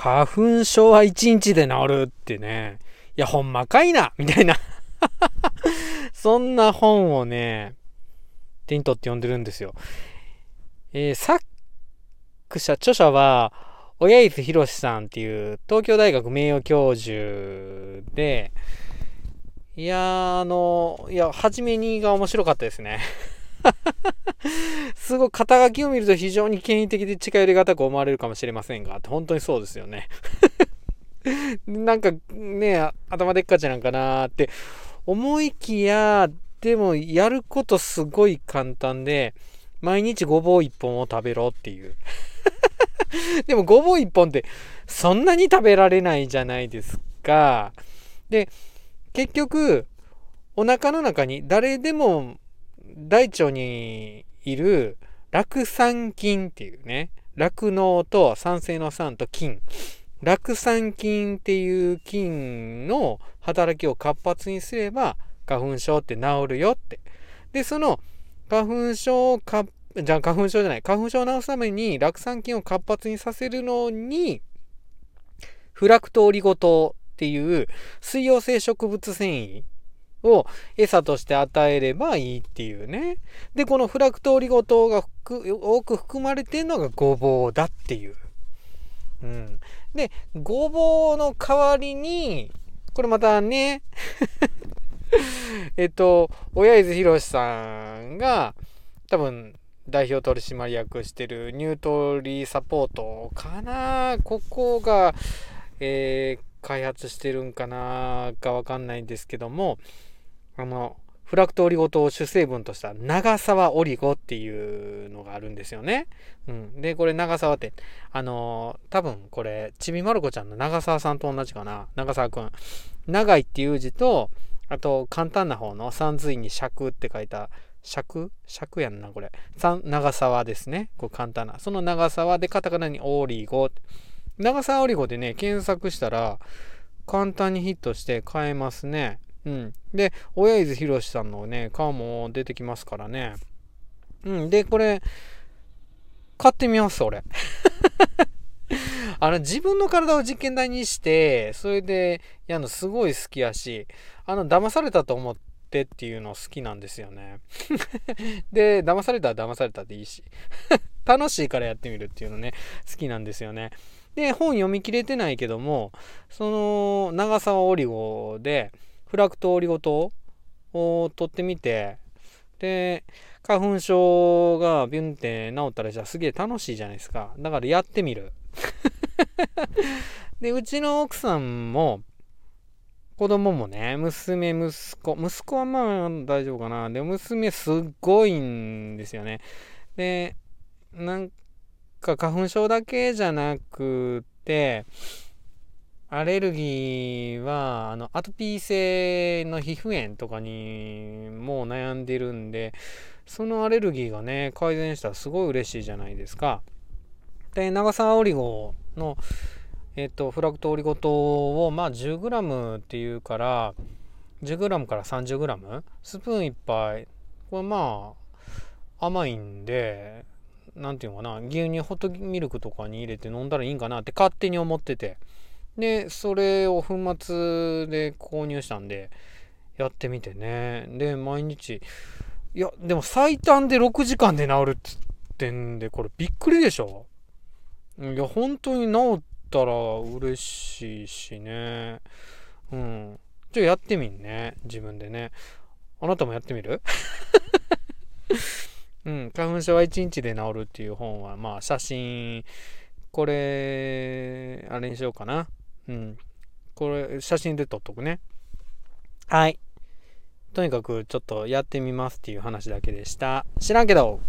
花粉症は1日で治るってね、いや、ほんまかいなみたいな そんな本をね、手に取って読んでるんですよ。えー、作者、著者は、親伊豆博さんっていう東京大学名誉教授で、いや、あの、いや、初めにが面白かったですね。すごい肩書きを見ると非常に権威的で近寄りがたく思われるかもしれませんが、本当にそうですよね。なんかね、頭でっかちなんかなって思いきや、でもやることすごい簡単で、毎日ごぼう1本を食べろっていう。でもごぼう1本ってそんなに食べられないじゃないですか。で、結局、お腹の中に誰でも大腸にいる酪酸菌っていうね、酪農と酸性の酸と菌。酪酸菌っていう菌の働きを活発にすれば花粉症って治るよって。で、その花粉症をか、じゃあ花粉症じゃない、花粉症を治すために酪酸菌を活発にさせるのに、フラクトオリゴ糖っていう水溶性植物繊維を餌として与えればいいっていうね。で、このフラクトオリゴ糖が多く含まれてるのがごぼうだっていう。うん。で、ごぼうの代わりに、これまたね えっと、親伊豆博さんが、多分、代表取締役してるニュートリーサポートかなここが、えー、開発してるんかなかわかんないんですけども、あの、フラクトオリゴ糖を主成分とした長沢オリゴっていうのがあるんですよね。うん。で、これ長沢って、あのー、多分これ、ちびまる子ちゃんの長沢さんと同じかな。長沢くん。長いっていう字と、あと、簡単な方の三髄に尺って書いた、尺尺やんな、これ。長沢ですね。こう簡単な。その長沢でカタカナにオリゴ。長沢オリゴでね、検索したら、簡単にヒットして買えますね。うん。で、親伊豆博さんのね、顔も出てきますからね。うん。で、これ、買ってみます、俺。あの、自分の体を実験台にして、それでやるのすごい好きやし、あの、騙されたと思ってっていうの好きなんですよね。で、騙されたら騙されたでいいし。楽しいからやってみるっていうのね、好きなんですよね。で、本読み切れてないけども、その、長沢オリゴで、フラクトオリゴ糖を取ってみて、で、花粉症がビュンって治ったらじゃあすげえ楽しいじゃないですか。だからやってみる。で、うちの奥さんも、子供もね、娘、息子、息子はまあ大丈夫かな。で、娘すっごいんですよね。で、なんか花粉症だけじゃなくて、アレルギーは、あの、アトピー性の皮膚炎とかにもう悩んでるんで、そのアレルギーがね、改善したらすごい嬉しいじゃないですか。で、長沢オリゴの、えっと、フラクトオリゴ糖を、まあ、10g っていうから、10g から 30g? スプーン1杯。これまあ、甘いんで、何て言うのかな、牛乳ホットミルクとかに入れて飲んだらいいんかなって勝手に思ってて。で、それを粉末で購入したんで、やってみてね。で、毎日、いや、でも最短で6時間で治るって言ってんで、これびっくりでしょ？いや、本当に治ったら嬉しいしね。うん。ちょ、やってみんね。自分でね。あなたもやってみる？うん。花粉症は1日で治るっていう本は、まあ、写真、これ、あれにしようかな。うん。これ、写真で撮っとくね。はい。とにかく、ちょっとやってみますっていう話だけでした。知らんけど、